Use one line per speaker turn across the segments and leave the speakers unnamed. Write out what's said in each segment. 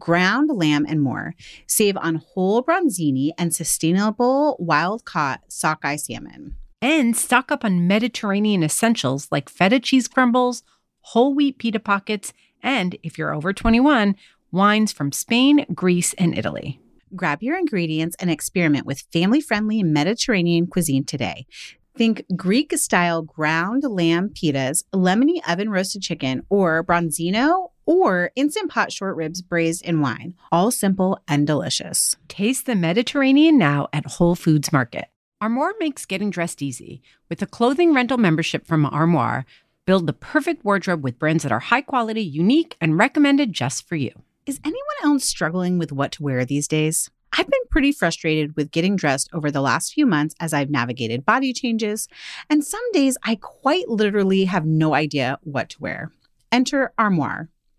ground lamb, and more. Save on whole branzini and sustainable wild caught sockeye salmon.
And stock up on Mediterranean essentials like feta cheese crumbles, whole wheat pita pockets, and if you're over 21, wines from Spain, Greece, and Italy.
Grab your ingredients and experiment with family friendly Mediterranean cuisine today. Think Greek style ground lamb pitas, lemony oven roasted chicken, or branzino or instant pot short ribs braised in wine. All simple and delicious.
Taste the Mediterranean now at Whole Foods Market. Armoire makes getting dressed easy. With a clothing rental membership from Armoire, build the perfect wardrobe with brands that are high quality, unique, and recommended just for you.
Is anyone else struggling with what to wear these days? I've been pretty frustrated with getting dressed over the last few months as I've navigated body changes, and some days I quite literally have no idea what to wear. Enter Armoire.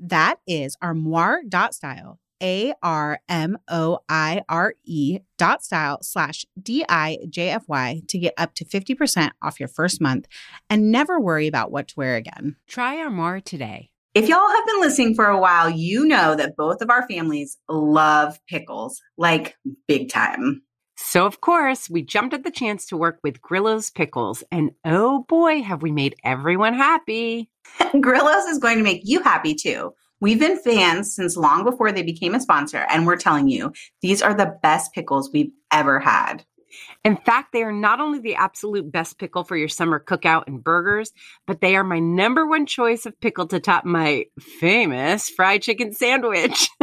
That is armoire.style, A R M O I R E dot style slash D I J F Y to get up to 50% off your first month and never worry about what to wear again.
Try Armoire today.
If y'all have been listening for a while, you know that both of our families love pickles, like big time.
So, of course, we jumped at the chance to work with Grillo's Pickles, and oh boy, have we made everyone happy.
Grillo's is going to make you happy too. We've been fans since long before they became a sponsor, and we're telling you, these are the best pickles we've ever had.
In fact, they are not only the absolute best pickle for your summer cookout and burgers, but they are my number one choice of pickle to top my famous fried chicken sandwich.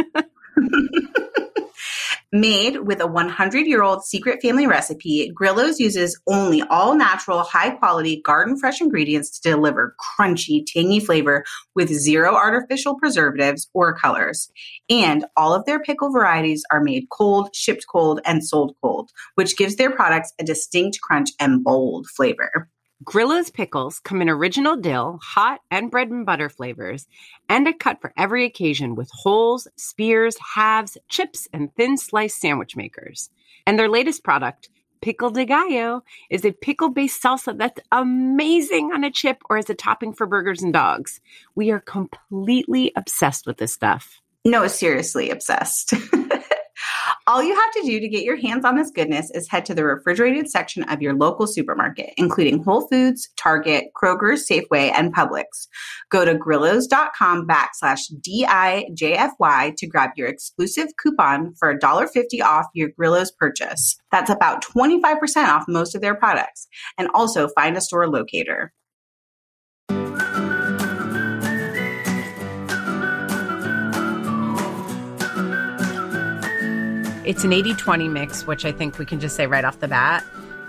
Made with a 100 year old secret family recipe, Grillo's uses only all natural, high quality, garden fresh ingredients to deliver crunchy, tangy flavor with zero artificial preservatives or colors. And all of their pickle varieties are made cold, shipped cold, and sold cold, which gives their products a distinct crunch and bold flavor.
Grillo's pickles come in original dill, hot, and bread and butter flavors, and a cut for every occasion with wholes, spears, halves, chips, and thin sliced sandwich makers. And their latest product, Pickle de Gallo, is a pickle based salsa that's amazing on a chip or as a topping for burgers and dogs. We are completely obsessed with this stuff.
No, seriously, obsessed. All you have to do to get your hands on this goodness is head to the refrigerated section of your local supermarket, including Whole Foods, Target, Kroger, Safeway, and Publix. Go to grillos.com backslash DIJFY to grab your exclusive coupon for $1.50 off your Grillos purchase. That's about 25% off most of their products. And also find a store locator.
It's an 80 20 mix, which I think we can just say right off the bat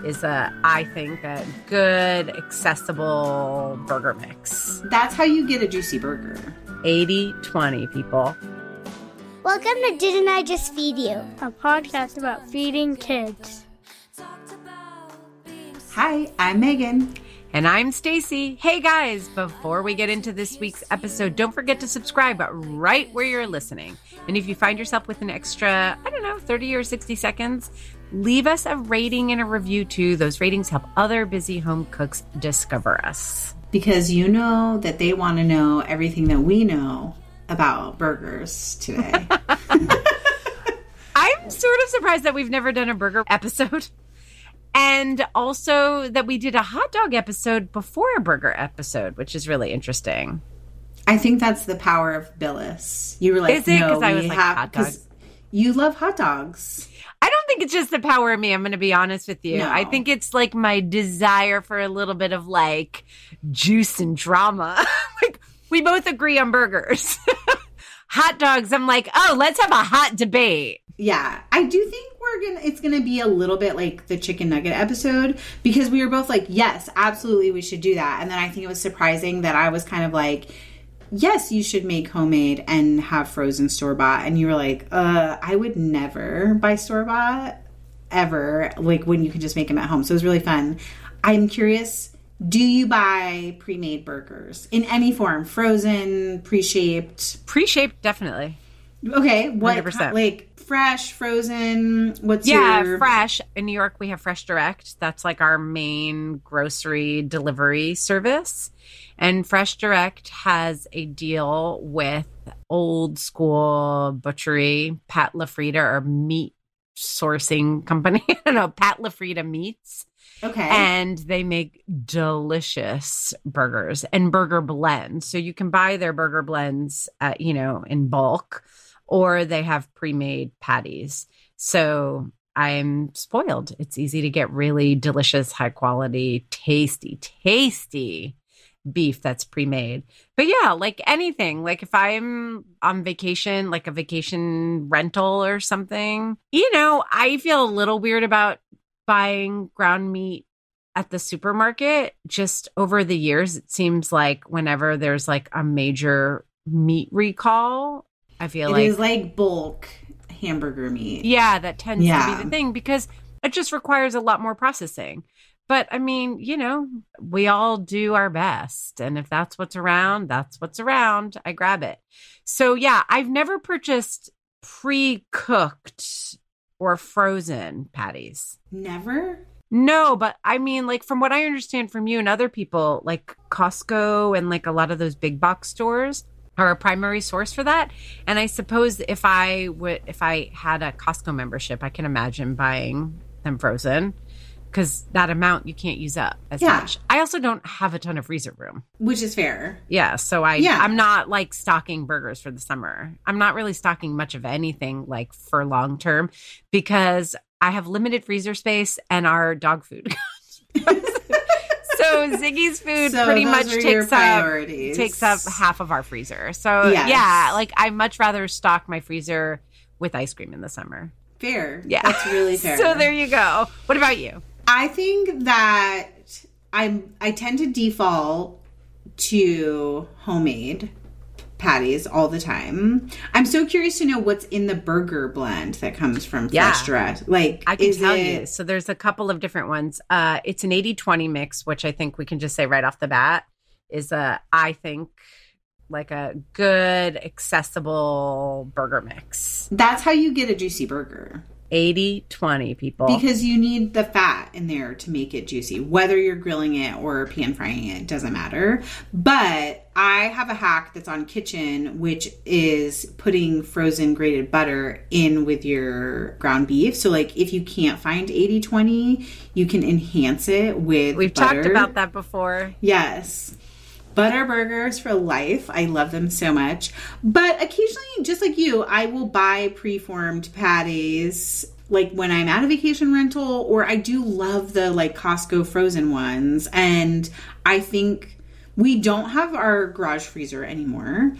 is a, I think, a good, accessible burger mix.
That's how you get a juicy burger.
80 20, people.
Welcome to Didn't I Just Feed You? A podcast about feeding kids.
Hi, I'm Megan.
And I'm Stacy. Hey guys, before we get into this week's episode, don't forget to subscribe right where you're listening. And if you find yourself with an extra, I don't know, 30 or 60 seconds, leave us a rating and a review too. Those ratings help other busy home cooks discover us.
Because you know that they want to know everything that we know about burgers today.
I'm sort of surprised that we've never done a burger episode. And also that we did a hot dog episode before a burger episode, which is really interesting.
I think that's the power of Billis. You were like,
Is it?
no,
'Cause I was like, hot dogs.
You love hot dogs.
I don't think it's just the power of me. I'm going to be honest with you.
No.
I think it's like my desire for a little bit of like juice and drama. like we both agree on burgers. hot dogs, I'm like, oh, let's have a hot debate.
Yeah, I do think we're gonna. It's gonna be a little bit like the chicken nugget episode because we were both like, yes, absolutely, we should do that. And then I think it was surprising that I was kind of like, yes, you should make homemade and have frozen store bought, and you were like, uh, I would never buy store bought ever. Like when you can just make them at home. So it was really fun. I'm curious. Do you buy pre-made burgers in any form, frozen, pre-shaped?
Pre-shaped, definitely.
Okay, what
100%.
like fresh, frozen? What's
Yeah,
your
fresh. In New York, we have Fresh Direct. That's like our main grocery delivery service. And Fresh Direct has a deal with old school butchery, Pat LaFrieda, or meat sourcing company. I don't know, Pat LaFrieda Meats.
Okay.
And they make delicious burgers and burger blends. So you can buy their burger blends, at, you know, in bulk, or they have pre-made patties. So I'm spoiled. It's easy to get really delicious, high quality, tasty, tasty beef that's pre-made. But yeah, like anything, like if I'm on vacation, like a vacation rental or something, you know, I feel a little weird about buying ground meat at the supermarket. Just over the years, it seems like whenever there's like a major meat recall, I feel
It
like It
is like bulk hamburger meat.
yeah, that tends to be the thing because it just requires a lot more processing. But I mean, you know, we all do our best. And if that's what's around, that's what's around. I grab it. So yeah, I've never purchased pre cooked or frozen patties.
Never?
No, but I mean, like from what I understand from you and other people, like Costco and like a lot of those big box stores are a primary source for that. And I suppose if I would, if I had a Costco membership, I can imagine buying them frozen because that amount you can't use up as
Yeah.
much. I also don't have a ton of freezer room.
Which is fair.
Yeah, so I
Yeah.
I'm not like stocking burgers for the summer. I'm not really stocking much of anything like for long term because I have limited freezer space and our dog food. so Ziggy's food
So
pretty much takes up takes up half of our freezer. So
Yes.
yeah, like I much rather stock my freezer with ice cream in the summer.
Fair.
Yeah.
That's really fair.
So there you go. What about you?
I think that I'm I tend to default to homemade patties all the time. I'm so curious to know what's in the burger blend that comes from
Yeah.
Fresh Direct. Like
I can tell
it,
you. So there's a couple of different ones. Uh, it's an 80-20 mix, which I think we can just say right off the bat is a I think like a good accessible burger mix.
That's how you get a juicy burger.
80-20 people.
Because you need the fat in there to make it juicy. Whether you're grilling it or pan frying it, doesn't matter. But I have a hack that's on Kitchn, which is putting frozen grated butter in with your ground beef. So, like, if you can't find 80 20, you can enhance it with
We've
butter.
talked about that before.
Yes. Butter burgers for life. I love them so much. But occasionally, just like you, I will buy preformed patties like when I'm at a vacation rental, or I do love the like Costco frozen ones. And I think we don't have our garage freezer anymore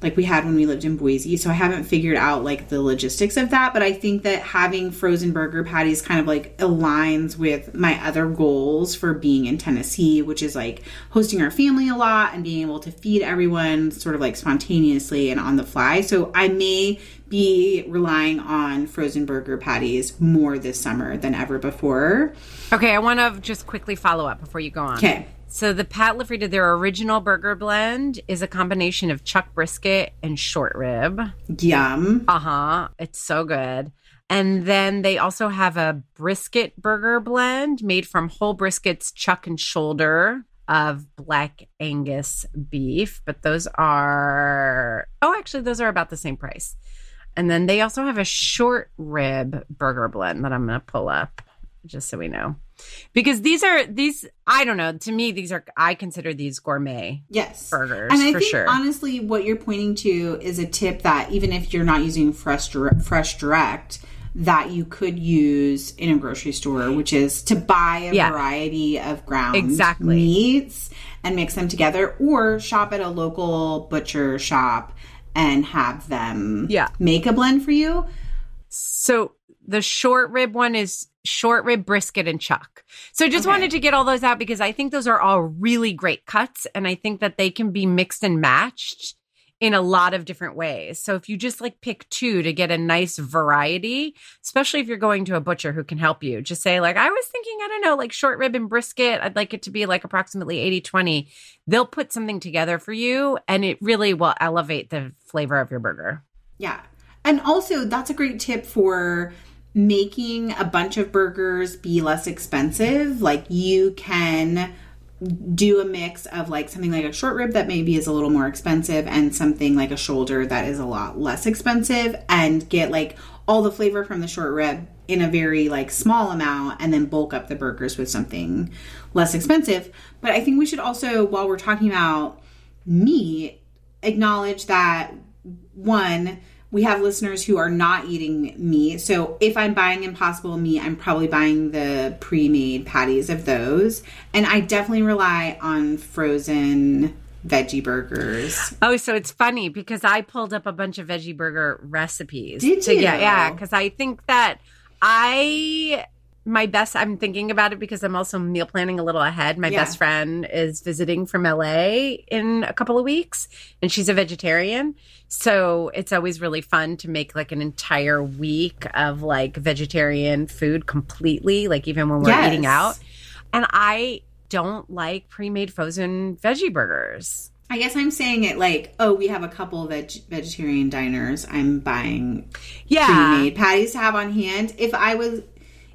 like we had when we lived in Boise. So I haven't figured out like the logistics of that, but I think that having frozen burger patties kind of like aligns with my other goals for being in Tennessee, which is like hosting our family a lot and being able to feed everyone sort of like spontaneously and on the fly. So I may be relying on frozen burger patties more this summer than ever before.
Okay, I want to just quickly follow up before you go on.
Okay.
So the Pat LaFrieda, their original burger blend is a combination of chuck brisket and short rib.
Yum.
Uh huh. It's so good. And then they also have a brisket burger blend made from whole briskets, chuck and shoulder, of black Angus beef, but those are, oh, actually, those are about the same price. And then they also have a short rib burger blend that I'm going to pull up just so we know. Because these are, these, I don't know, to me, these are, I consider these gourmet
Yes.
burgers
And I
for
think
sure.
honestly, what you're pointing to is a tip that even if you're not using fresh fresh direct, that you could use in a grocery store, which is to buy a
Yeah.
variety of ground
Exactly.
meats and mix them together, or shop at a local butcher shop and have them
Yeah.
make a blend for you.
So the short rib one is short rib brisket and chuck. So just
Okay.
wanted to get all those out because I think those are all really great cuts and I think that they can be mixed and matched in a lot of different ways. So if you just like pick two to get a nice variety, especially if you're going to a butcher who can help you, just say like I was thinking I don't know like short rib and brisket, I'd like it to be like approximately 80/20. They'll put something together for you and it really will elevate the flavor of your burger.
Yeah. And also, that's a great tip for making a bunch of burgers be less expensive. Like, you can do a mix of like something like a short rib that maybe is a little more expensive and something like a shoulder that is a lot less expensive and get like all the flavor from the short rib in a very like small amount and then bulk up the burgers with something less expensive. But I think we should also while we're talking about meat acknowledge that one we have listeners who are not eating meat. So if I'm buying impossible meat, I'm probably buying the pre-made patties of those. And I definitely rely on frozen veggie burgers.
Oh, so it's funny because I pulled up a bunch of veggie burger recipes.
Did
to
you?
get- yeah, because I think that I my best I'm thinking about it because I'm also meal planning a little ahead. My
Yeah.
best friend is visiting from LA in a couple of weeks and she's a vegetarian. So it's always really fun to make like an entire week of like vegetarian food completely, like even when we're
Yes.
eating out. And I don't like pre-made frozen veggie burgers.
I guess I'm saying it like, oh, we have a couple veg- vegetarian diners. I'm buying
Yeah.
pre-made patties to have on hand. If I was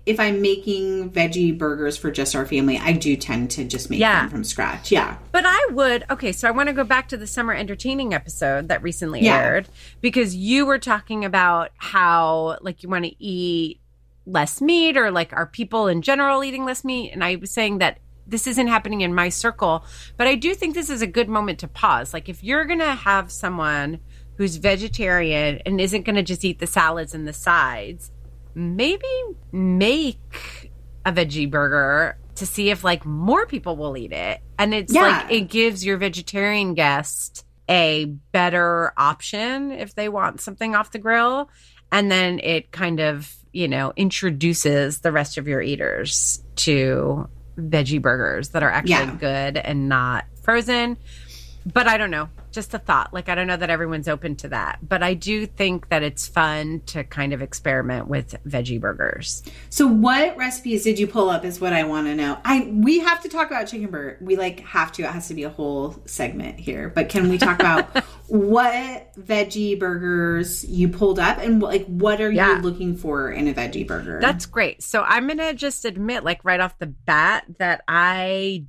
if I'm making veggie burgers for just our family, I do tend to just make
Yeah.
them from scratch. Yeah.
But I would, okay, so I want to go back to the summer entertaining episode that recently
Yeah.
aired because you were talking about how, like, you want to eat less meat or, like, are people in general eating less meat? And I was saying that this isn't happening in my circle, but I do think this is a good moment to pause. Like, if you're going to have someone who's vegetarian and isn't going to just eat the salads and the sides, maybe make a veggie burger to see if like more people will eat it. And it's
Yeah.
like it gives your vegetarian guest a better option if they want something off the grill. And then it kind of, you know, introduces the rest of your eaters to veggie burgers that are actually
Yeah.
good and not frozen. But I don't know. Just a thought. Like, I don't know that everyone's open to that. But I do think that it's fun to kind of experiment with veggie burgers.
So what recipes did you pull up is what I want to know. I we have to talk about chicken burger. We like have to. It has to be a whole segment here. But can we talk about what veggie burgers you pulled up and like what are
Yeah.
you looking for in a veggie burger?
That's great. So I'm going to just admit, like, right off the bat, that I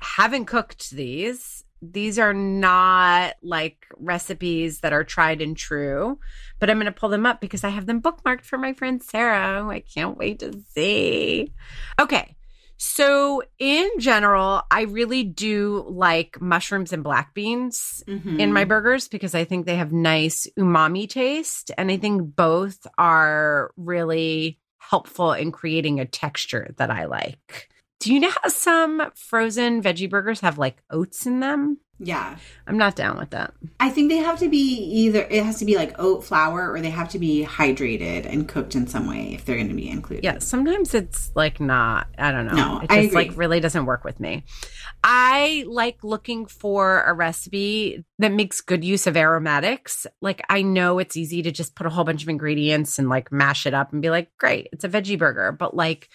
haven't cooked these. These are not like recipes that are tried and true, but I'm going to pull them up because I have them bookmarked for my friend Sarah. I can't wait to see. Okay. So, in general, I really do like mushrooms and black beans
Mhm.
in my burgers because I think they have nice umami taste. And I think both are really helpful in creating a texture that I like. Do you know how some frozen veggie burgers have like oats in them?
yeah.
I'm not down with that.
I think they have to be either it has to be like oat flour or they have to be hydrated and cooked in some way if they're going to be included.
Yeah, sometimes it's like not. I don't know.
No,
it
I
just like really doesn't work with me. I like looking for a recipe that makes good use of aromatics. Like I know it's easy to just put a whole bunch of ingredients and like mash it up and be like, great, it's a veggie burger. But like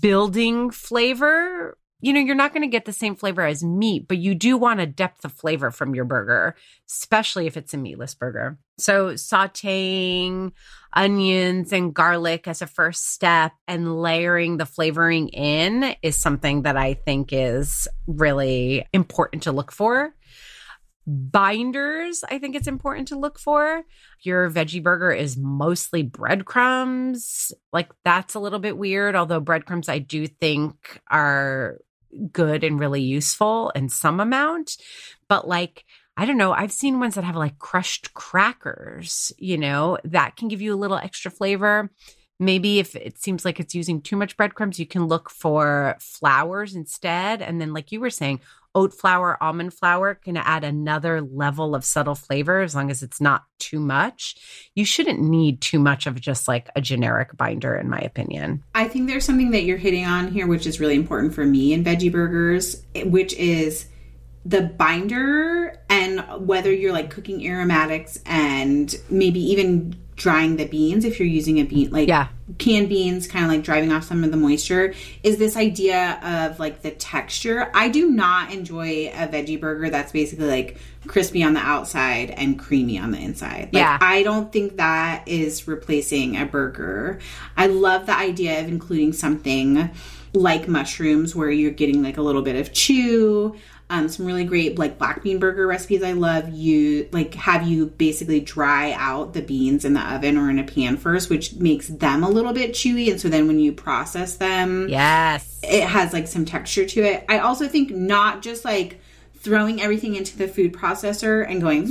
building flavor you know, you're not going to get the same flavor as meat, but you do want a depth of flavor from your burger, especially if it's a meatless burger. So, sauteing onions and garlic as a first step and layering the flavoring in is something that I think is really important to look for. Binders, I think it's important to look for. Your veggie burger is mostly breadcrumbs. Like, that's a little bit weird, although breadcrumbs I do think are good and really useful in some amount. But like, I don't know, I've seen ones that have like crushed crackers, you know, that can give you a little extra flavor. Maybe if it seems like it's using too much breadcrumbs, you can look for flowers instead. And then, like you were saying, oat flour, almond flour can add another level of subtle flavor as long as it's not too much. You shouldn't need too much of just like a generic binder, in my opinion.
I think there's something that you're hitting on here, which is really important for me in veggie burgers, eh, which is the binder and whether you're like cooking aromatics and maybe even drying the beans if you're using a bean like
Yeah.
Canned beans kind of like driving off some of the moisture is this idea of like the texture. I do not enjoy a veggie burger that's basically like crispy on the outside and creamy on the inside. Like,
Yeah.
i don't think that is replacing a burger. I love the idea of including something like mushrooms where you're getting like a little bit of chew um, some really great like black bean burger recipes I love you like have you basically dry out the beans in the oven or in a pan first which makes them a little bit chewy and so then when you process them
Yes.
it has like some texture to it I also think not just like throwing everything into the food processor and going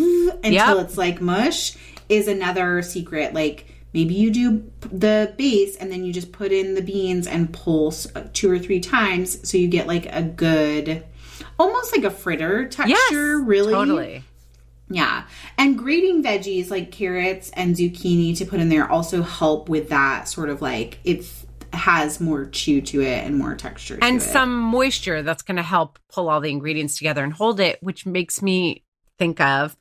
until
Yep.
it's like mush is another secret like maybe you do the base and then you just put in the beans and pulse two or three times so you get like a good almost like a fritter texture
Yes.
really
Totally.
yeah and grating veggies like carrots and zucchini to put in there also help with that sort of like it has more chew to it and more texture to
and some moisture that's going to help pull all the ingredients together and hold it, which makes me think of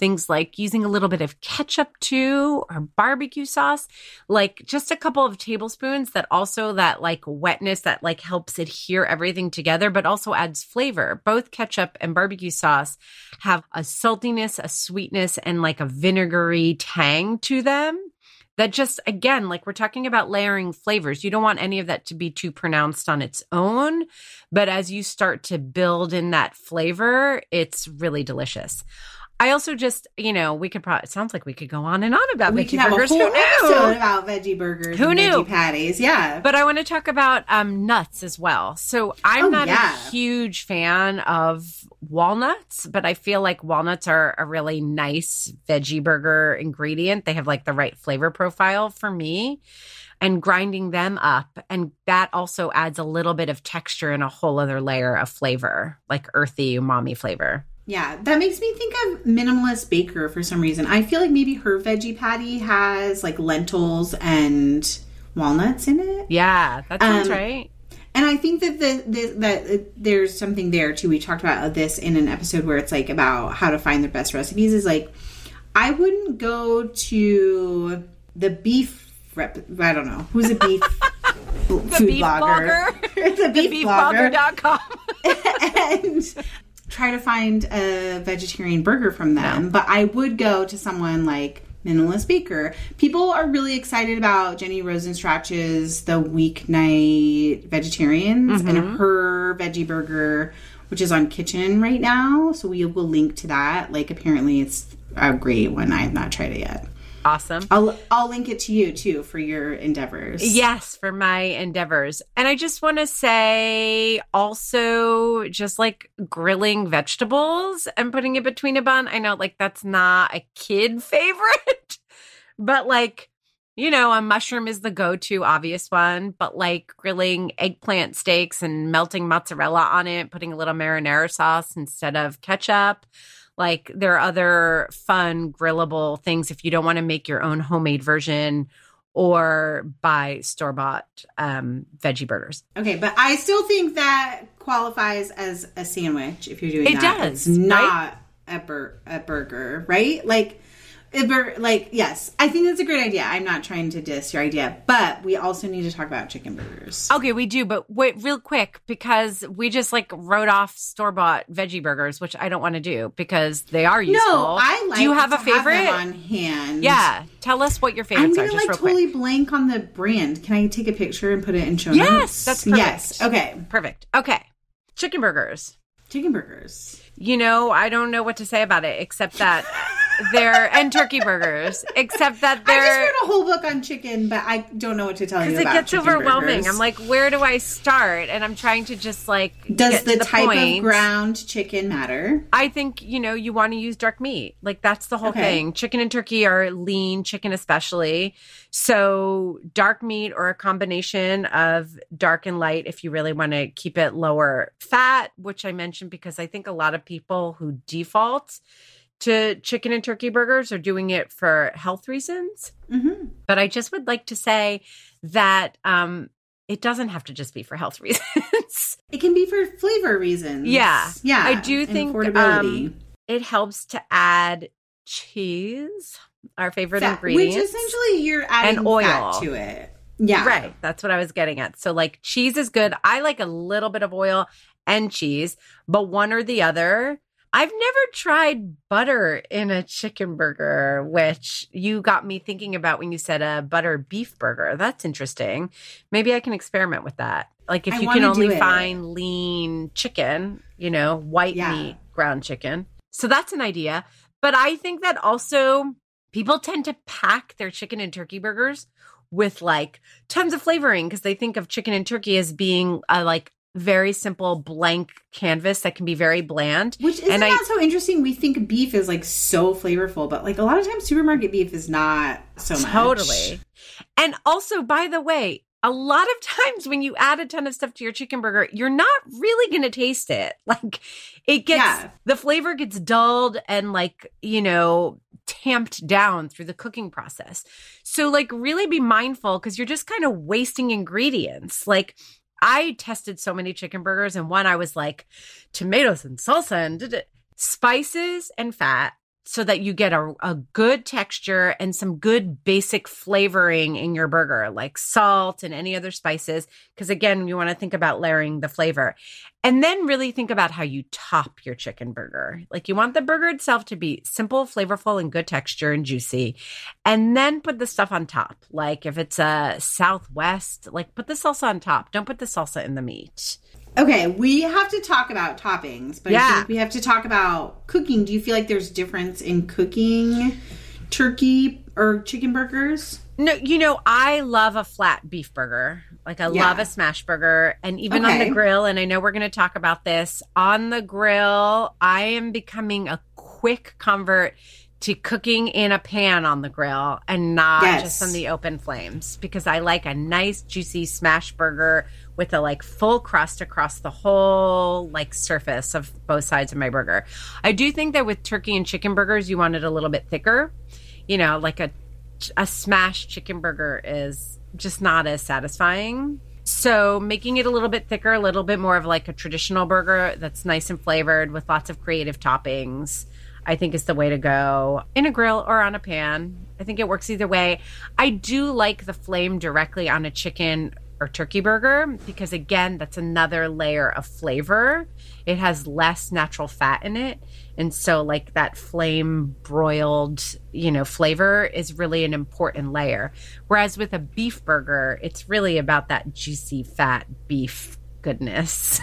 things like using a little bit of ketchup too or barbecue sauce like just a couple of tablespoons that also that like wetness that like helps adhere everything together but also adds flavor. Both ketchup and barbecue sauce have a saltiness a sweetness and like a vinegary tang to them that just again like we're talking about layering flavors. You don't want any of that to be too pronounced on its own but as you start to build in that flavor it's really delicious i also just you know we could probably it sounds like we could go on and on about
we
veggie
have
burgers
a whole
who knew
about veggie burgers
Who
and
knew?
veggie patties yeah
but I want to talk about um, nuts as well. So I'm
Oh,
not
yeah.
a huge fan of walnuts, but I feel like walnuts are a really nice veggie burger ingredient. They have like the right flavor profile for me. And grinding them up, and that also adds a little bit of texture and a whole other layer of flavor, like earthy umami flavor.
Yeah, that makes me think of Minimalist Baker for some reason. I feel like maybe her veggie patty has like lentils and walnuts in it.
Yeah, that sounds
Um,
right.
And I think that the, the that uh, there's something there too. We talked about this in an episode where it's like about how to find the best recipes. Is like I wouldn't go to the beef rep. I don't know who's a beef food
beef
blogger.
blogger.
the beef blogger
Beefblogger.com.
and try to find a vegetarian burger from them. But I would go to someone like Minimalist Baker. People are really excited about Jenny Rosenstrach's The Weeknight Vegetarians and mm-hmm. her veggie burger, which is on Kitchn right now. So we will link to that. Like apparently it's a great one. I have not tried it yet.
Awesome.
I'll I'll link it to you too for your endeavors.
Yes, for my endeavors. And I just want to say also, just like grilling vegetables and putting it between a bun. I know, like, that's not a kid favorite, but like, you know, a mushroom is the go to obvious one, but like grilling eggplant steaks and melting mozzarella on it, putting a little marinara sauce instead of ketchup. Like, there are other fun grillable things if you don't want to make your own homemade version or buy store bought um, veggie burgers.
Okay, but I still think that qualifies as a sandwich if you're doing
It
that.
does,
It's not a, bur- a burger, right? Like Like yes, I think that's a great idea. I'm not trying to diss your idea, but we also need to talk about chicken burgers.
Okay, we do, but wait, real quick, because we just like wrote off store bought veggie burgers, which I don't want to do because they are useful.
No, I like.
Do you have a favorite?
them on hand?
yeah, tell us what your
I'm gonna
are,
like totally
quick.
blank on the brand. Can I take a picture and put it in show notes?
Yes, that's perfect.
yes. Okay,
Perfect. Okay, chicken burgers.
chicken burgers.
You know, I don't know what to say about it except that they're and turkey burgers, except that
I just
they're
wrote a whole book on chicken, but I don't know what to tell you
because it gets overwhelming.
burgers.
I'm like, where do I start? And I'm trying to just like
does
get
the,
the
type
point.
of ground chicken matter?
I think, you know, you want to use dark meat. Like that's the whole
Okay.
thing. Chicken and turkey are lean, chicken especially. So dark meat or a combination of dark and light if you really want to keep it lower fat, which I mentioned because I think a lot of people who default to chicken and turkey burgers or doing it for health reasons.
Mm-hmm.
But I just would like to say that um it doesn't have to just be for health reasons.
It can be for flavor reasons.
Yeah.
yeah.
I do think, um, it helps to add cheese, our favorite
Fat,
ingredient.
which essentially you're adding
And oil.
to it. Yeah,
Right. That's what I was getting at. So, like, cheese is good. I like a little bit of oil and cheese, but one or the other. I've never tried butter in a chicken burger, which you got me thinking about when you said a butter beef burger. That's interesting. Maybe I can experiment with that. Like, if
I
you can only find lean chicken, you know, white
Yeah.
meat, ground chicken. So, that's an idea. But I think that also people tend to pack their chicken and turkey burgers with like tons of flavoring because they think of chicken and turkey as being a like very simple blank canvas that can be very bland.
Which isn't
And I-
that so interesting? We think beef is like so flavorful, but like a lot of times supermarket beef is not so much.
Totally. And also, by the way, a lot of times when you add a ton of stuff to your chicken burger, you're not really going to taste it. Like it gets
Yeah.
the flavor gets dulled and like, you know, tamped down through the cooking process. So like really be mindful cuz you're just kind of wasting ingredients. Like I tested so many chicken burgers and one I was like tomatoes and salsa and spices and fat so that you get a, a good texture and some good basic flavoring in your burger, like salt and any other spices. Because again, you want to think about layering the flavor. And then really think about how you top your chicken burger. Like you want the burger itself to be simple, flavorful, and good texture and juicy. And then put the stuff on top. Like if it's a Southwest, like put the salsa on top. Don't put the salsa in the meat.
Okay, we have to talk about toppings, but
Yeah.
we have to talk about cooking. Do you feel like there's difference in cooking turkey or chicken burgers?
No, you know, I love a flat beef burger. Like I
Yeah.
love a smash burger and even on the grill and I know we're going to talk about this on the grill, I am becoming a quick convert to cooking in a pan on the grill and not
Yes.
just on the open flames because I like a nice juicy smash burger with a like full crust across the whole like surface of both sides of my burger. I do think that with turkey and chicken burgers you want it a little bit thicker. You know, like a a smashed chicken burger is just not as satisfying. So making it a little bit thicker, a little bit more of like a traditional burger that's nice and flavored with lots of creative toppings, I think is the way to go in a grill or on a pan. I think it works either way. I do like the flame directly on a chicken or turkey burger because again, that's another layer of flavor. It has less natural fat in it. And so like that flame broiled, you know, flavor is really an important layer. Whereas with a beef burger, it's really about that juicy fat beef goodness.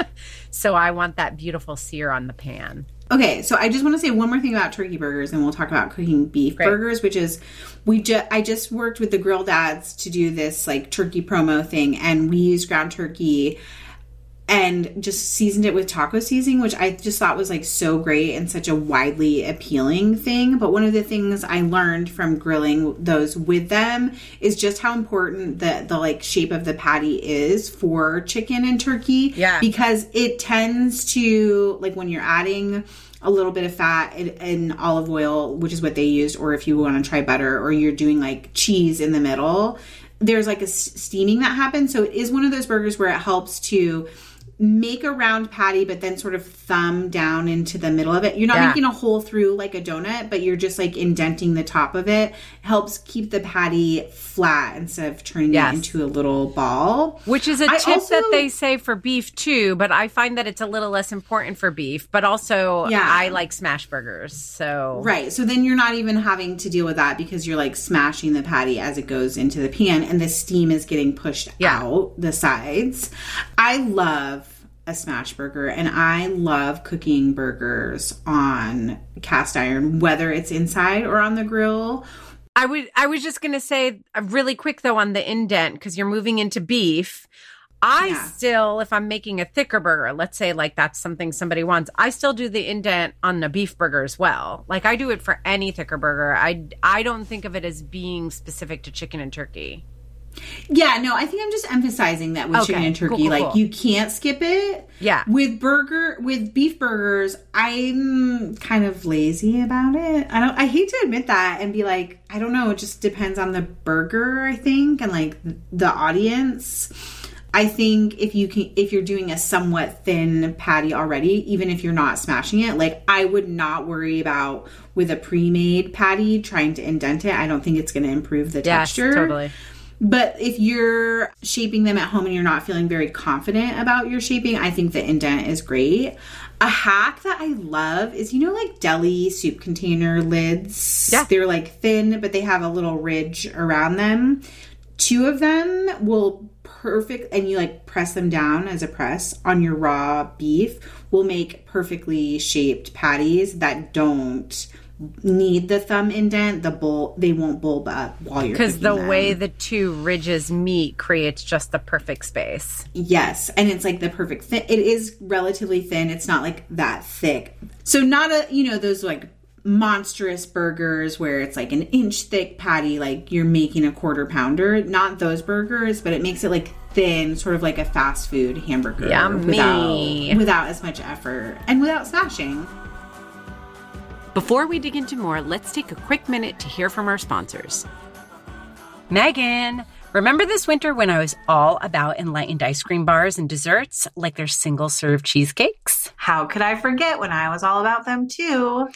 so I want that beautiful sear on the pan.
Okay, so I just want to say one more thing about turkey burgers, and we'll talk about cooking beef
Great.
burgers, which is we just I just worked with the Grill Dads to do this like turkey promo thing, and we used ground turkey and just seasoned it with taco seasoning, which I just thought was like so great and such a widely appealing thing. But one of the things I learned from grilling those with them is just how important the the like shape of the patty is for chicken and turkey.
Yeah.
Because it tends to like when you're adding a little bit of fat in, in olive oil, which is what they used, or if you want to try butter, or you're doing like cheese in the middle, there's like a s- steaming that happens. So it is one of those burgers where it helps to
make a round patty, but then sort of thumb down into the middle of it. You're not
Yeah.
making a hole through like a donut, but you're just like indenting the top of it. Helps keep the patty flat instead of turning
Yes.
it into a little ball.
Which is a
I
tip that they say for beef too, but I find that it's a little less important for beef. But also,
Yeah.
I like smash burgers, so
Right. So then you're not even having to deal with that because you're like smashing the patty as it goes into the pan and the steam is getting pushed
Yeah.
out the sides. I love a smash burger and I love cooking burgers on cast iron, whether it's inside or on the grill.
I would. I was just gonna say uh, really quick though on the indent because you're moving into beef. I
Yeah.
still, if I'm making a thicker burger, let's say like that's something somebody wants, I still do the indent on the beef burger as well. Like I do it for any thicker burger. I I don't think of it as being specific to chicken and turkey.
Yeah, no, I think I'm just emphasizing that with
Okay,
chicken and turkey.
cool, cool,
like
cool.
you can't skip it.
Yeah.
With burger with beef burgers, I'm kind of lazy about it. I don't I hate to admit that and be like, I don't know, it just depends on the burger, I think, and like the audience. I think if you can if you're doing a somewhat thin patty already, even if you're not smashing it, like I would not worry about with a pre-made patty trying to indent it. I don't think it's going to improve the
Yes,
texture.
totally.
But if you're shaping them at home and you're not feeling very confident about your shaping, I think the indent is great. A hack that I love is you know like deli soup container lids.
Yeah.
They're like thin, but they have a little ridge around them. Two of them will perfect and you like press them down as a press on your raw beef will make perfectly shaped patties that don't need the thumb indent the bull they won't bulb up while you're
Because the
them.
way the two ridges meet creates just the perfect space.
Yes, and it's like the perfect thin. It is relatively thin. It's not like that thick. So not a you know those like monstrous burgers where it's like an inch thick patty like you're making a quarter pounder. Not those burgers, but it makes it like thin, sort of like a fast food hamburger
Yummy.
without without as much effort and without smashing.
Before we dig into more, let's take a quick minute to hear from our sponsors. Megan, remember this winter when I was all about enlightened ice cream bars and desserts like their single serve cheesecakes?
How could I forget when I was all about them too?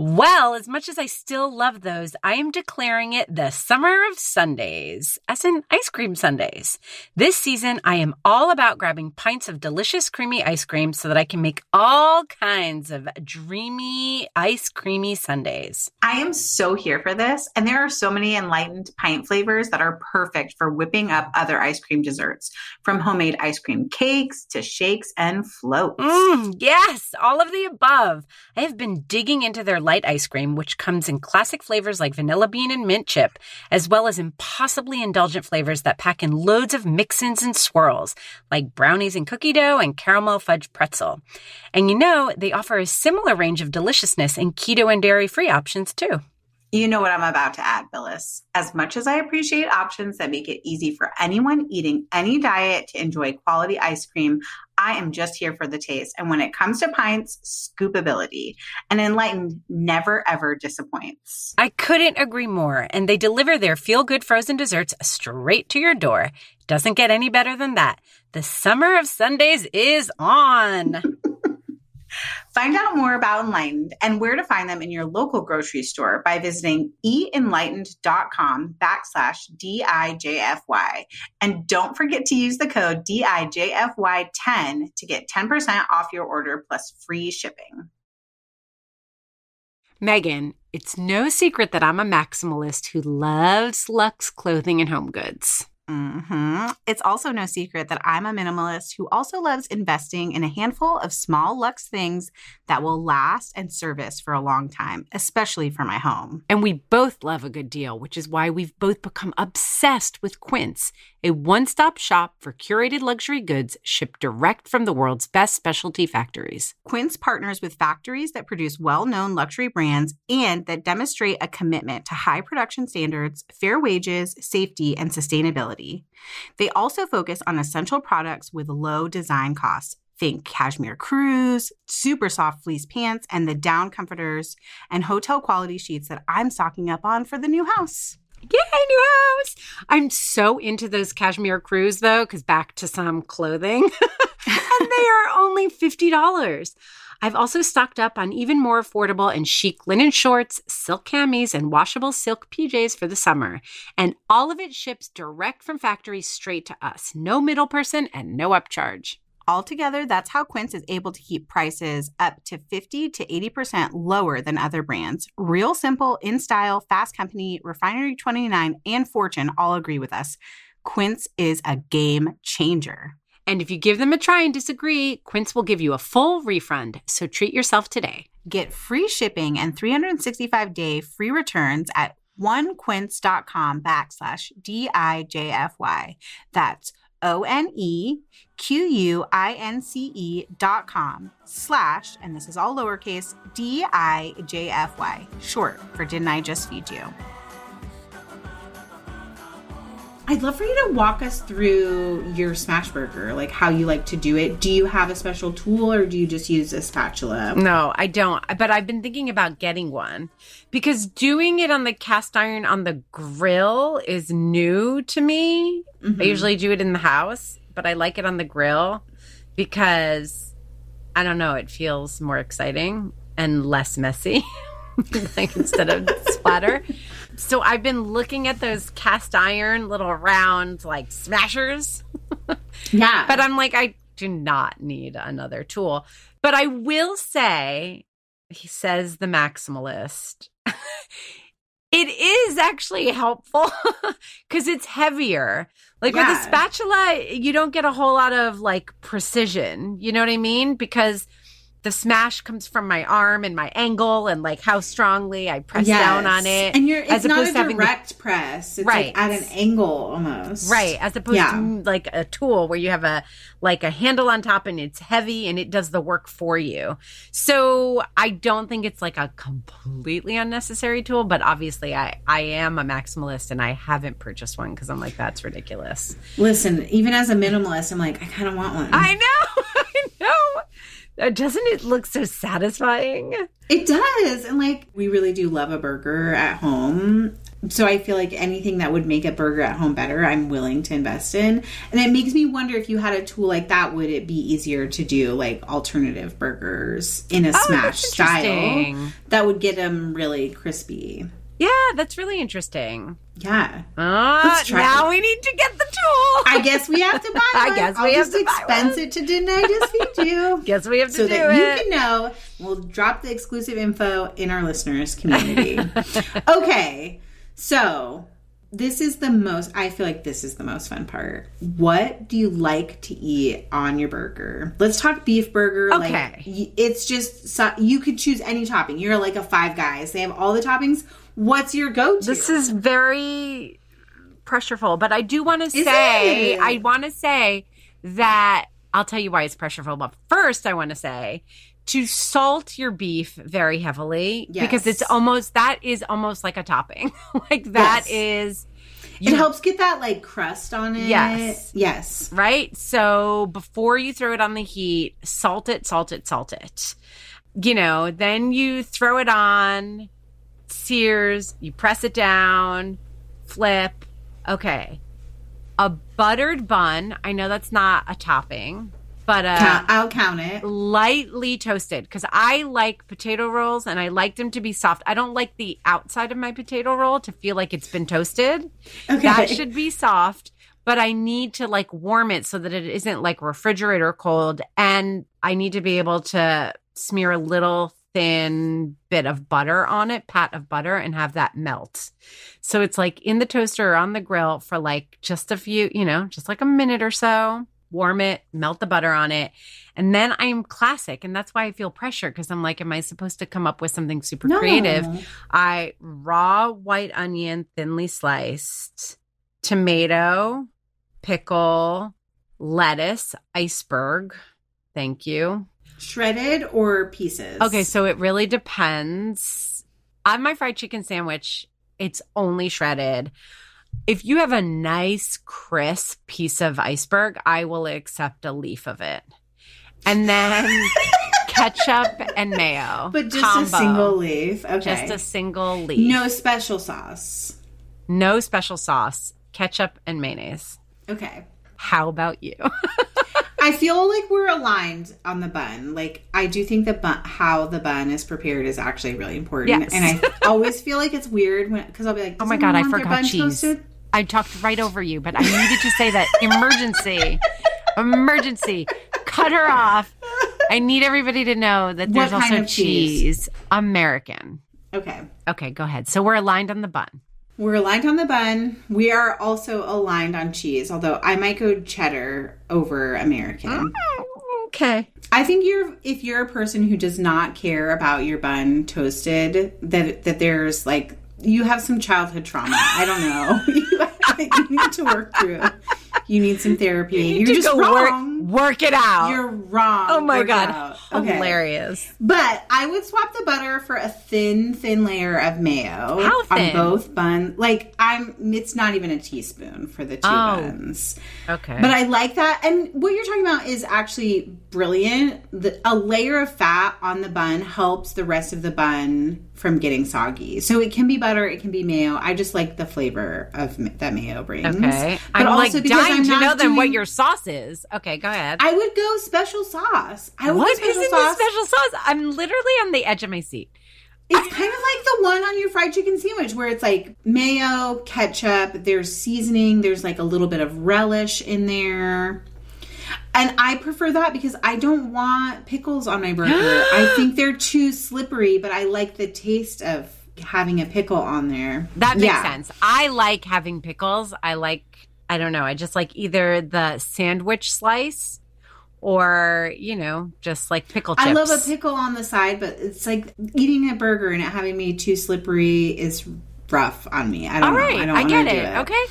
Well, as much as I still love those, I am declaring it the summer of Sundaes, as in ice cream Sundaes. This season, I am all about grabbing pints of delicious creamy ice cream so that I can make all kinds of dreamy ice creamy Sundaes.
I am so here for this. And there are so many enlightened pint flavors that are perfect for whipping up other ice cream desserts, from homemade ice cream cakes to shakes and floats.
Mm, yes, all of the above. I have been digging into their light ice cream, which comes in classic flavors like vanilla bean and mint chip, as well as impossibly indulgent flavors that pack in loads of mix-ins and swirls, like brownies and cookie dough and caramel fudge pretzel. And you know, they offer a similar range of deliciousness in keto and dairy-free options too.
You know what I'm about to add, Billis. As much as I appreciate options that make it easy for anyone eating any diet to enjoy quality ice cream, I am just here for the taste. And when it comes to pints, scoopability. And Enlightened never ever disappoints.
I couldn't agree more, and they deliver their feel good frozen desserts straight to your door. Doesn't get any better than that. The summer of Sundaes is on.
Find out more about Enlightened and where to find them in your local grocery store by visiting eatenlightened.com backslash DIJFY. And don't forget to use the code DIJFY10 to get 10% off your order plus free shipping.
Megan, it's no secret that I'm a maximalist who loves luxe clothing and home goods.
Hmm It's also no secret that I'm a minimalist who also loves investing in a handful of small luxe things that will last and service for a long time, especially for my home.
And we both love a good deal, which is why we've both become obsessed with Quince, a one stop shop for curated luxury goods shipped direct from the world's best specialty factories.
Quince partners with factories that produce well known luxury brands and that demonstrate a commitment to high production standards, fair wages, safety, and sustainability. They also focus on essential products with low design costs. Think cashmere crews, super soft fleece pants, and the down comforters and hotel quality sheets that I'm stocking up on for the new house.
Yay, new house! I'm so into those cashmere crews though, because back to some clothing. and they are only $50. I've also stocked up on even more affordable and chic linen shorts, silk camis, and washable silk PJs for the summer. And all of it ships direct from factory straight to us. No middle person and no upcharge.
Altogether, that's how Quince is able to keep prices up to 50 to 80% lower than other brands. Real simple, in style, fast company, Refinery 29, and Fortune all agree with us. Quince is a game changer.
And if you give them a try and disagree, Quince will give you a full refund. So treat yourself today.
Get free shipping and 365 day free returns at onequince.com backslash D-I-J-F-Y. That's O-N-E-Q-U-I-N-C-E dot com slash, and this is all lowercase, D-I-J-F-Y, short for Didn't I Just Feed You? I'd love for you to walk us through your smash burger, like how you like to do it. Do you have a special tool or do you just use a spatula?
No, I don't. But I've been thinking about getting one because doing it on the cast iron on the grill is new to me.
Mhm.
I usually do it in the house, but I like it on the grill because I don't know, it feels more exciting and less messy. like instead of splatter. So I've been looking at those cast iron little round like smashers.
Yeah.
But I'm like, I do not need another tool. But I will say, he says the maximalist. it is actually helpful because it's heavier. Like with a spatula, you don't get a whole lot of like precision. You know what I mean? Because the smash comes from my arm and my angle and like how strongly I press down on it.
And you're it's
as
not
opposed
a
to having the-
direct press. It's
Right.
like at an angle almost.
Right, as opposed
Yeah.
to mm, like a tool where you have a like a handle on top and it's heavy and it does the work for you. So I don't think it's like a completely unnecessary tool, but obviously I I am a maximalist and I haven't purchased one because I'm like that's ridiculous.
Listen, even as a minimalist, I'm like, I kind of want one.
I know. Uh, Doesn't it look so satisfying?
It does. And like, we really do love a burger at home. So I feel like anything that would make a burger at home better, I'm willing to invest in. And it makes me wonder if you had a tool like that, would it be easier to do like alternative burgers in a smash
Oh, that's
style that would get them really crispy?
Yeah, that's really interesting.
Yeah.
Uh, now we need to get the tool.
I guess we have to buy it.
I
one.
guess
I'll
we have
just
to buy
expense
one.
it to didn't I just feed you?
Guess we have to
so
do
that
it.
you can know. We'll drop the exclusive info in our listeners community. okay, so this is the most. I feel like this is the most fun part. What do you like to eat on your burger? Let's talk beef burger.
Okay.
Like, it's just you could choose any topping. You're like a Five Guys. They have all the toppings. What's your go-to?
This is very pressureful, but I do want to say? I want to say that I'll tell you why it's pressureful. But first, I want to say to salt your beef very heavily because it's almost that is almost like a topping. like that
Yes.
is
it helps get that like crust on it.
Yes.
Yes.
right? So before you throw it on the heat, salt it, salt it, salt it. You know, then you throw it on, sears, you press it down, flip. Okay. A buttered bun, I know that's not a topping, but uh
Count, I'll count it.
lightly toasted because I like potato rolls and I like them to be soft. I don't like the outside of my potato roll to feel like it's been toasted.
Okay.
That should be soft, but I need to like warm it so that it isn't like refrigerator cold. And I need to be able to smear a little thin bit of butter on it, pat of butter, and have that melt. So it's like in the toaster or on the grill for like just a few, you know, just like a minute or so. Warm it, melt the butter on it. And then I'm classic. And that's why I feel pressure because I'm like, am I supposed to come up with something super
No.
creative? I raw white onion, thinly sliced, tomato, pickle, lettuce, iceberg. Thank you.
Shredded or pieces?
Okay, so it really depends. On my fried chicken sandwich, it's only shredded. If you have a nice, crisp piece of iceberg, I will accept a leaf of it. And then ketchup and mayo.
But just
combo.
a single leaf. Okay.
Just a single leaf.
no special sauce.
No special sauce, ketchup and mayonnaise.
Okay.
How about you?
I feel like we're aligned on the bun. Like I do think that bun, how the bun is prepared is actually really important.
Yes.
And I always feel like it's weird when because I'll be like,
Oh my god, I forgot cheese.
toasted?"
I talked right over you, but I needed to say that emergency. Emergency. Cut her off. I need everybody to know that there's
What
also
cheese?
cheese. American.
Okay.
Okay, go ahead. So we're aligned on the bun.
We're aligned on the bun. We are also aligned on cheese, although I might go cheddar over American.
Oh, okay.
I think you're if you're a person who does not care about your bun toasted, that that there's like you have some childhood trauma. I don't know. you, need to work through. You need some therapy. You are just wrong.
Work, work it out.
You're wrong.
oh my
Work
god.
Okay.
Hilarious.
But I would swap the butter for a thin, thin layer of mayo
How
on both buns. Like I'm, it's not even a teaspoon for the two
Oh.
buns.
Okay.
But I like that. And what you're talking about is actually brilliant. The, a layer of fat on the bun helps the rest of the bun from getting soggy. So it can be butter, it can be mayo. I just like the flavor of that mayo brings.
okay.
But
I'm like
also because
dying
I'm
to know then what your sauce is. Okay, go ahead.
I would go special sauce. I would
what
go
is
special sauce.
special sauce? I'm literally on the edge of my seat.
It's kind of like the one on your fried chicken sandwich where it's like mayo, ketchup, there's seasoning, there's like a little bit of relish in there. And I prefer that because I don't want pickles on my burger. I think they're too slippery, but I like the taste of having a pickle on there.
That makes
Yeah.
sense. I like having pickles. I like, I don't know, I just like either the sandwich slice or, you know, just like pickle chips.
I love a pickle on the side, but it's like eating a burger and it having me too slippery is rough on me. I don't
All
know.
right,
I, don't
I, get
do
it. Okay.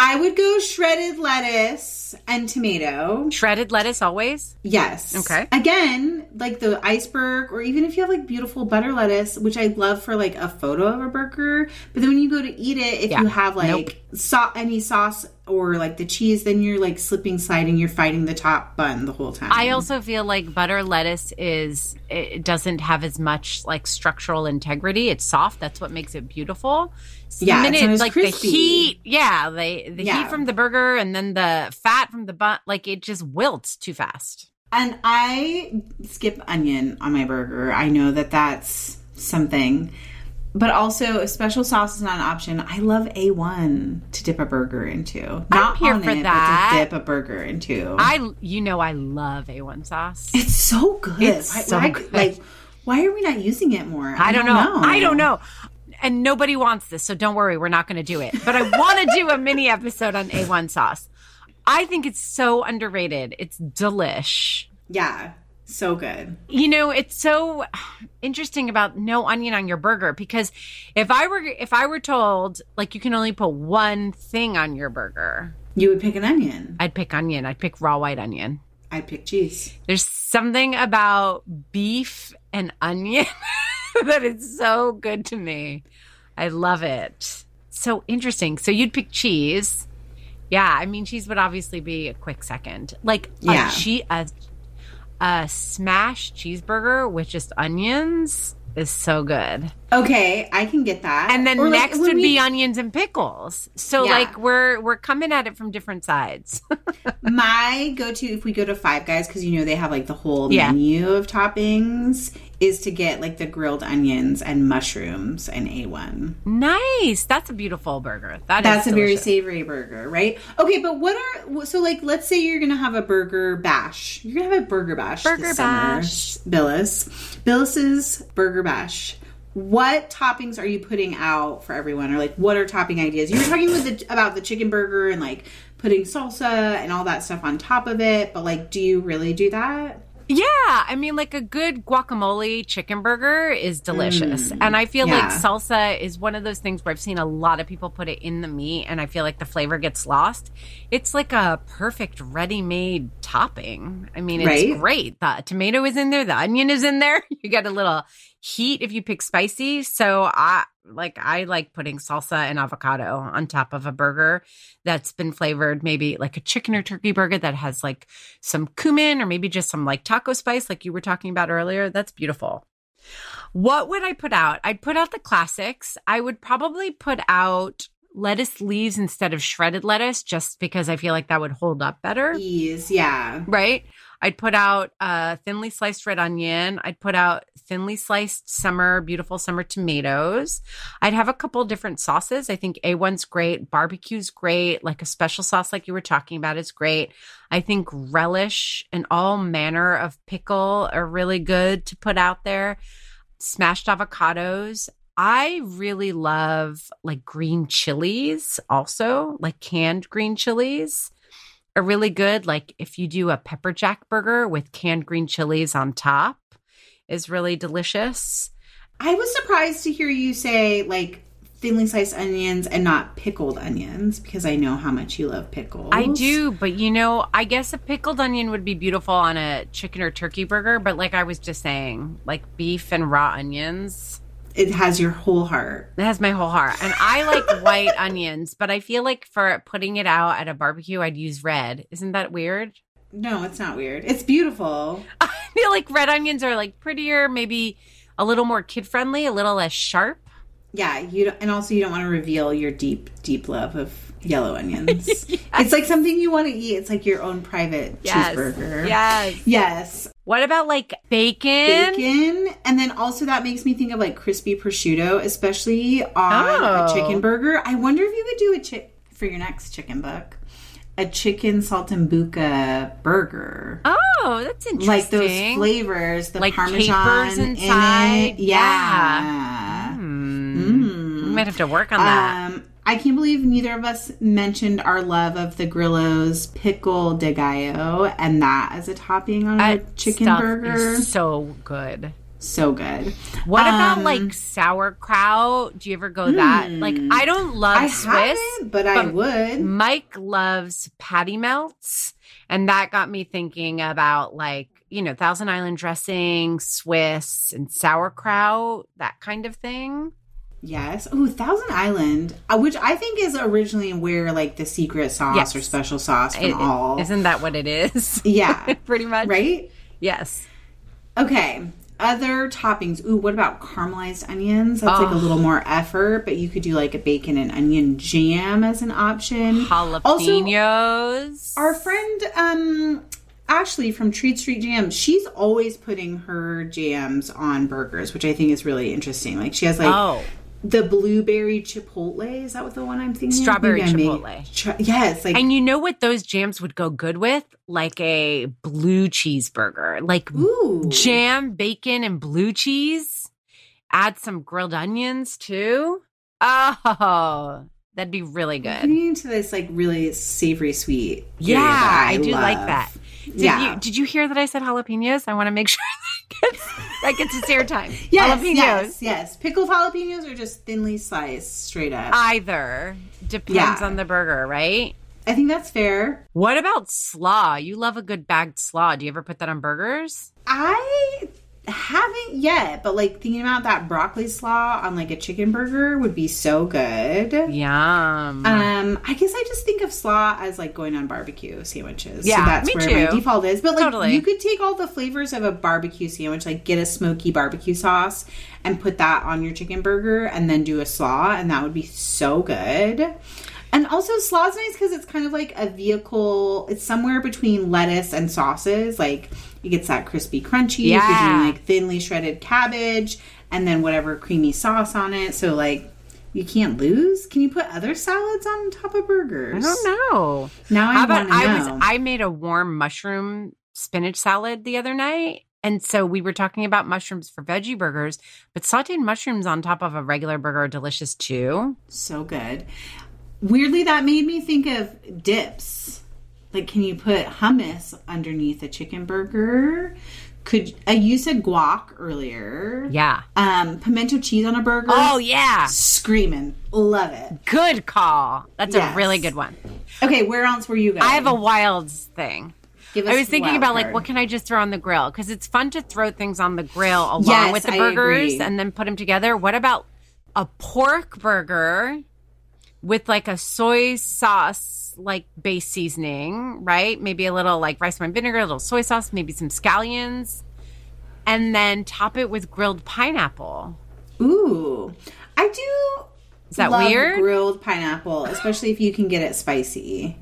I would go shredded lettuce and tomato.
Shredded lettuce always.
Yes.
Okay.
Again, like the iceberg, or even if you have like beautiful butter lettuce, which I love for like a photo of a burger. But then when you go to eat it, if
Yeah.
you have like so- any sauce or like the cheese, then you're like slipping, sliding. You're fighting the top bun the whole time.
I also feel like butter lettuce is it doesn't have as much like structural integrity. It's soft. That's what makes it beautiful. So
Yeah,
the minute like
crispy.
the heat, yeah, the the
Yeah.
heat from the burger and then the fat from the bun, like it just wilts too fast.
And I skip onion on my burger. I know that that's something. But also, if special sauce is not an option, I love A1 to dip a burger into. Not
here
on
for
it,
that.
to dip a burger into.
I, you know, I love A1 sauce.
it's so good.
It's
Why-
so
why-
good.
Like, why are we not using it more?
I don't know. I don't know. And nobody wants this, so don't worry, we're not going to do it. But I want to do a mini episode on A1 sauce. I think it's so underrated. It's delish.
Yeah, so good.
You know, it's so interesting about no onion on your burger because if I were if I were told like you can only put one thing on your burger,
You would pick an onion.
I'd pick onion. I'd pick raw white onion.
I'd pick cheese.
There's something about beef and onion that is so good to me. I love it. So interesting. So you'd pick cheese. Yeah, I mean cheese would obviously be a quick second. Like
Yeah.
a che- a, a smashed cheeseburger with just onions is so good.
Okay, I can get that.
And then
Or,
next
when
would
we-
be onions and pickles. So
Yeah.
like we're we're coming at it from different sides.
My go to if we go to Five Guys because you know they have like the whole
Yeah.
menu of toppings is to get like the grilled onions and mushrooms and A1.
nice. That's a beautiful burger. That is
That's a very savory burger, right? Okay, but what are so like? Let's say you're gonna have a burger bash. You're gonna have a burger bash.
Burger
this summer,
bash.
Billis. Billis's burger bash. What toppings are you putting out for everyone, or like what are topping ideas? You were talking with the, about the chicken burger and like putting salsa and all that stuff on top of it, but like, do you really do that?
Yeah, I mean, like a good guacamole chicken burger is delicious. and I feel like
Mm,
salsa is one of those things where I've seen a lot of people put it in the meat and I feel like the flavor gets lost. It's like a perfect ready made topping. I mean, it's
Right.
great. The tomato is in there, the onion is in there. You get a little heat if you pick spicy. So I like I like putting salsa and avocado on top of a burger that's been flavored maybe like a chicken or turkey burger that has like some cumin or maybe just some like taco spice like you were talking about earlier. That's beautiful. What would I put out? I'd put out the classics. I would probably put out lettuce leaves instead of shredded lettuce just because I feel like that would hold up better.
Ease, yeah.
Right? I'd put out a thinly sliced red onion. I'd put out thinly sliced summer, beautiful summer tomatoes. I'd have a couple different sauces. I think A1's great. Barbecue's great. Like a special sauce, like you were talking about, is great. I think relish and all manner of pickle are really good to put out there. Smashed avocados. I really love like green chilies, also, like canned green chilies are really good. Like if you do a pepper jack burger with canned green chilies on top, is really delicious.
I was surprised to hear you say like thinly sliced onions and not pickled onions because I know how much you love pickles.
I do, but you know, I guess a pickled onion would be beautiful on a chicken or turkey burger. But like I was just saying, like beef and raw onions.
It has your whole heart.
It has my whole heart. And I like white onions, but I feel like for putting it out at a barbecue, I'd use red. Isn't that weird?
No, it's not weird. It's beautiful.
I feel like red onions are like prettier, maybe a little more kid friendly, a little less sharp.
Yeah, you don't, and also you don't want to reveal your deep, deep love of yellow onions. yes. It's like something you want to eat. It's like your own private yes. cheeseburger.
Yes.
Yes.
What about like bacon?
Bacon. And then also that makes me think of like crispy prosciutto, especially on oh. a chicken burger. I wonder if you could do a chick for your next chicken book. A chicken saltimbocca burger.
Oh, that's interesting.
Like those flavors, the
like
parmesan
inside.
In it. Yeah. yeah.
Mm. Mm. We might have to work on that.
Um, I can't believe neither of us mentioned our love of the Grillo's pickle de gallo and that as a topping on a chicken burger.
so good.
So good.
What um, about like sauerkraut? Do you ever go that? Like hmm. I don't love
I
Swiss,
but, but I would.
Mike loves patty melts, and that got me thinking about like you know Thousand Island dressing, Swiss, and sauerkraut, that kind of thing.
Yes. Oh, Thousand Island, uh, which I think is originally where like the secret sauce yes. or special sauce from
it,
all.
Isn't that what it is?
Yeah.
Pretty much.
Right?
Yes.
Okay. Other toppings. Ooh, what about caramelized onions? That's oh. like a little more effort, but you could do like a bacon and onion jam as an option.
Jalapenos.
Also, our friend um Ashley from Treat Street Jam, she's always putting her jams on burgers, which I think is really interesting. Like she has like
oh
the blueberry chipotle is that what the one i'm thinking
strawberry chipotle
Ch- yes
like and you know what those jams would go good with like a blue cheeseburger like
Ooh.
jam bacon and blue cheese add some grilled onions too oh that'd be really good
into this like really savory sweet
yeah
I,
I, do
love.
like that did
yeah.
you did you hear that I said jalapenos? I want to make sure gets, that gets a stare time.
yes,
jalapenos.
yes, yes. Pickled jalapenos or just thinly sliced, straight up.
Either depends yeah. on the burger, right?
I think that's fair.
What about slaw? You love a good bagged slaw. Do you ever put that on burgers?
I haven't yet, but like thinking about that broccoli slaw on like a chicken burger would be so good.
Yum.
Um, I guess I just think of slaw as like going on barbecue sandwiches.
Yeah,
so that's
me
where
too.
my default is. But like
Totally.
you could take all the flavors of a barbecue sandwich, like get a smoky barbecue sauce and put that on your chicken burger and then do a slaw and that would be so good. And also slaw's nice because it's kind of like a vehicle. It's somewhere between lettuce and sauces. Like it gets that crispy crunchy.
Yeah.
You're doing like thinly shredded cabbage and then whatever creamy sauce on it. So like you can't lose. Can you put other salads on top of burgers?
I don't know.
Now I
How about I
know.
was I made a warm mushroom spinach salad the other night. And so we were talking about mushrooms for veggie burgers, but sauteed mushrooms on top of a regular burger are delicious too.
so good. Weirdly, that made me think of dips. Like, can you put hummus underneath a chicken burger? Could uh, you said guac earlier?
Yeah.
Um, pimento cheese on a burger.
Oh yeah.
screaming, love it.
Good call. That's
Yes.
a really good one.
Okay, where else were you going?
I have a wild thing. I was thinking about like what can I just throw on the grill because it's fun to throw things on the grill along
Yes,
with the burgers and then put them together. What about a pork burger with like a soy sauce like base seasoning, right? Maybe a little like rice wine vinegar, a little soy sauce, maybe some scallions, and then top it with grilled pineapple.
Ooh, I do
Is that
love
weird?
Grilled pineapple, especially if you can get it spicy.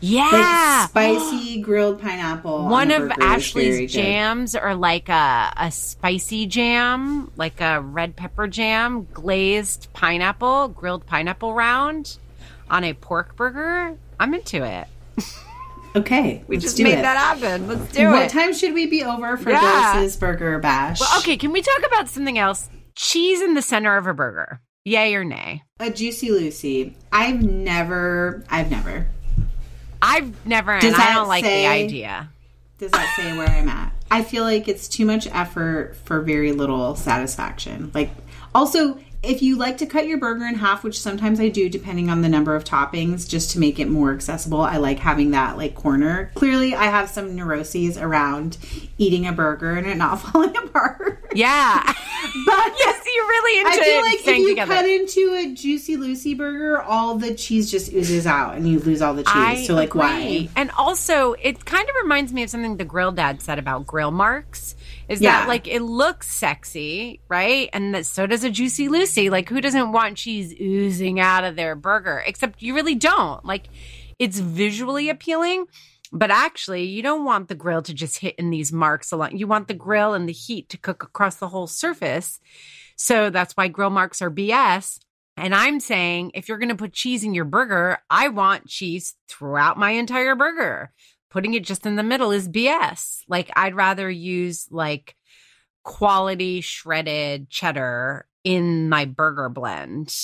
yeah.
Like spicy grilled pineapple.
One
a
of Ashley's
good.
jams are like a, a spicy jam, like a red pepper jam, glazed pineapple, grilled pineapple round on a pork burger. I'm into it.
Okay,
We just
do
made
it.
that happen. Let's do
what
it.
What time should we be over for
Yeah.
Doris's Burger Bash?
Well, okay, can we talk about something else? Cheese in the center of a burger. Yay or nay?
A Juicy Lucy. I've never, I've never.
I've never,
Does
and I don't like the
say-
idea.
Does that say where I'm at? I feel like it's too much effort for very little satisfaction. Like, also, if you like to cut your burger in half, which sometimes I do, depending on the number of toppings, just to make it more accessible, I like having that like corner. Clearly, I have some neuroses around eating a burger and it not falling apart.
Yeah.
But
yes, you're really into
I feel like if you
together.
cut into a juicy Lucy burger, all the cheese just oozes out and you lose all the cheese.
I
so like
agree.
why?
And also, it kind of reminds me of something the grill dad said about grill marks. Is
Yeah.
that like it looks sexy, right? And that so does a juicy Lucy. Like who doesn't want cheese oozing out of their burger? Except you really don't. Like it's visually appealing, but actually you don't want the grill to just hit in these marks along. You want the grill and the heat to cook across the whole surface. So that's why grill marks are BS. And I'm saying if you're going to put cheese in your burger, I want cheese throughout my entire burger. Putting it just in the middle is BS. Like I'd rather use like quality shredded cheddar in my burger blend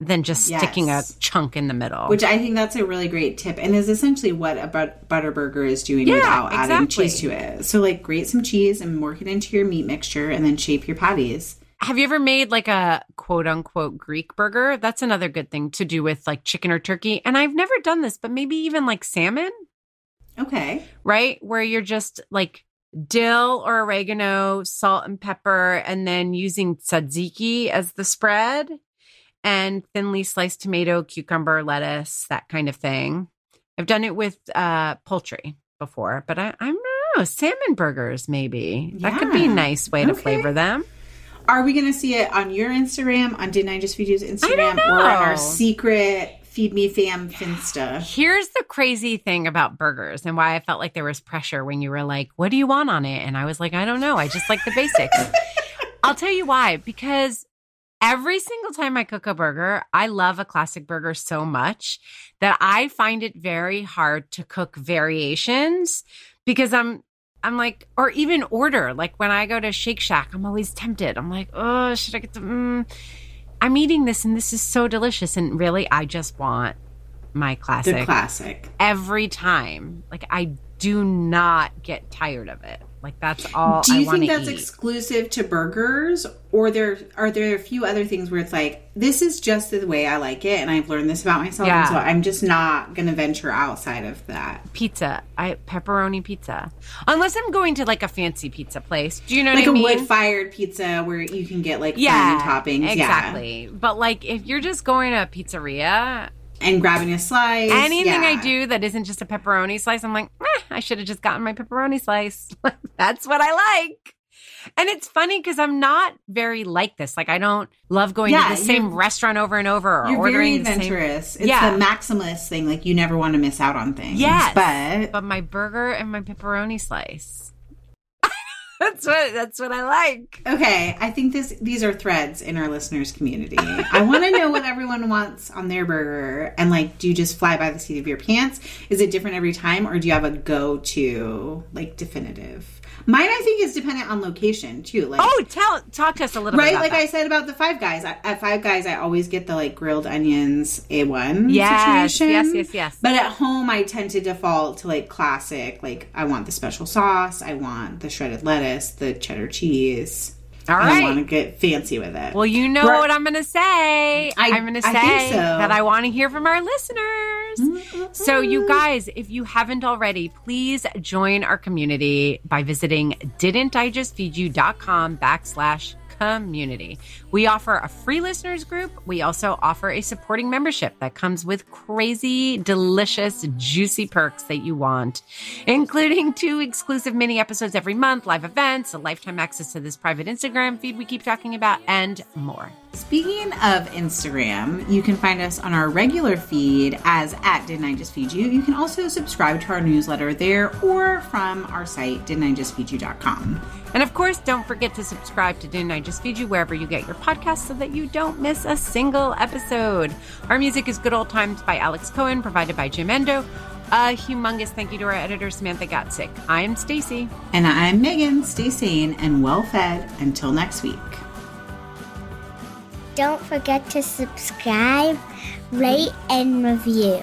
than just sticking a chunk in the middle.
Which I think that's a really great tip and is essentially what a but- butter burger is doing
Yeah,
without adding cheese to it. So like grate some cheese and work it into your meat mixture and then shape your patties.
Have you ever made like a quote unquote Greek burger? That's another good thing to do with like chicken or turkey. And I've never done this, but maybe even like salmon.
Okay.
right? Where you're just like dill or oregano, salt and pepper, and then using tzatziki as the spread and thinly sliced tomato, cucumber, lettuce, that kind of thing. I've done it with uh, poultry before, but I, I don't know. Salmon burgers, maybe. That could be a nice way to
Okay.
flavor them.
Are we going to see it on your Instagram, on Didn't I Just Feed You's Instagram, or on our secret Feed Me Fam Finsta?
Here's the crazy thing about burgers and why I felt like there was pressure when you were like, What do you want on it? And I was like, I don't know. I just like the basics. I'll tell you why. Because every single time I cook a burger, I love a classic burger so much that I find it very hard to cook variations because I'm. I'm like, or even order. Like when I go to Shake Shack, I'm always tempted. I'm like, oh, should I get the? Mm, I'm eating this and this is so delicious. And really, I just want my classic
The classic.
every time. Like I do not get tired of it. Like that's all
Do you think that's
eat.
exclusive to burgers, or there are there a few other things where it's like this is just the way I like it, and I've learned this about myself,
Yeah.
and so I'm just not going to venture outside of that.
pizza. I pepperoni pizza. Unless I'm going to like a fancy pizza place. Do you know
Like
what I
a
mean?
wood fired pizza where you can get like
yeah,
toppings, yeah,
exactly. But like if you're just going to a pizzeria,
and grabbing a slice.
anything
yeah.
I do that isn't just a pepperoni slice, I'm like, eh, I should have just gotten my pepperoni slice. That's what I like. And it's funny because I'm not very like this. Like I don't love going
Yeah,
to the same restaurant over and over or
You're very
ordering the same.
It's
Yeah.
the maximalist thing. Like you never want to miss out on things.
Yes.
but
but my burger and my pepperoni slice. That's what that's what I like.
Okay, I think this these are threads in our listeners community. I want to know what everyone wants on their burger and like do you just fly by the seat of your pants? Is it different every time or do you have a go-to like definitive? Mine I think is dependent on location too. Like
Oh, tell talk to us a little
Right,
bit about
like
that.
I said about the Five Guys. I- At Five Guys, I always get the like grilled onions A1
Yes,
situation.
yes, yes, yes.
But at home, I tend to default to like classic. Like I want the special sauce. I want the shredded lettuce, the cheddar cheese.
All
I
right.
want to get fancy with it.
Well, you know
Right.
what I'm going to say.
I-
am going to
I
say
think so.
that I want to hear from our listeners. So, you mm-hmm. guys, if you haven't already, please join our community by visiting didn'tijustfeedyou.com backslash community. We offer a free listeners group. We also offer a supporting membership that comes with crazy, delicious, juicy perks that you want, including two exclusive mini episodes every month, live events, a lifetime access to this private Instagram feed we keep talking about, and more.
Speaking of Instagram, you can find us on our regular feed as at Didn't I Just Feed You. You can also subscribe to our newsletter there or from our site, didn't just feed didn'tijustfeedyou.com.
And of course, don't forget to subscribe to Didn't I Just Feed You wherever you get your podcasts so that you don't miss a single episode. Our music is Good Old Times by Alex Cohen, provided by Jamendo. A humongous thank you to our editor, Samantha Gatzik. I'm Stacie.
And I'm Meghan. Stay sane and well fed until next week.
Don't forget to subscribe, rate, and review.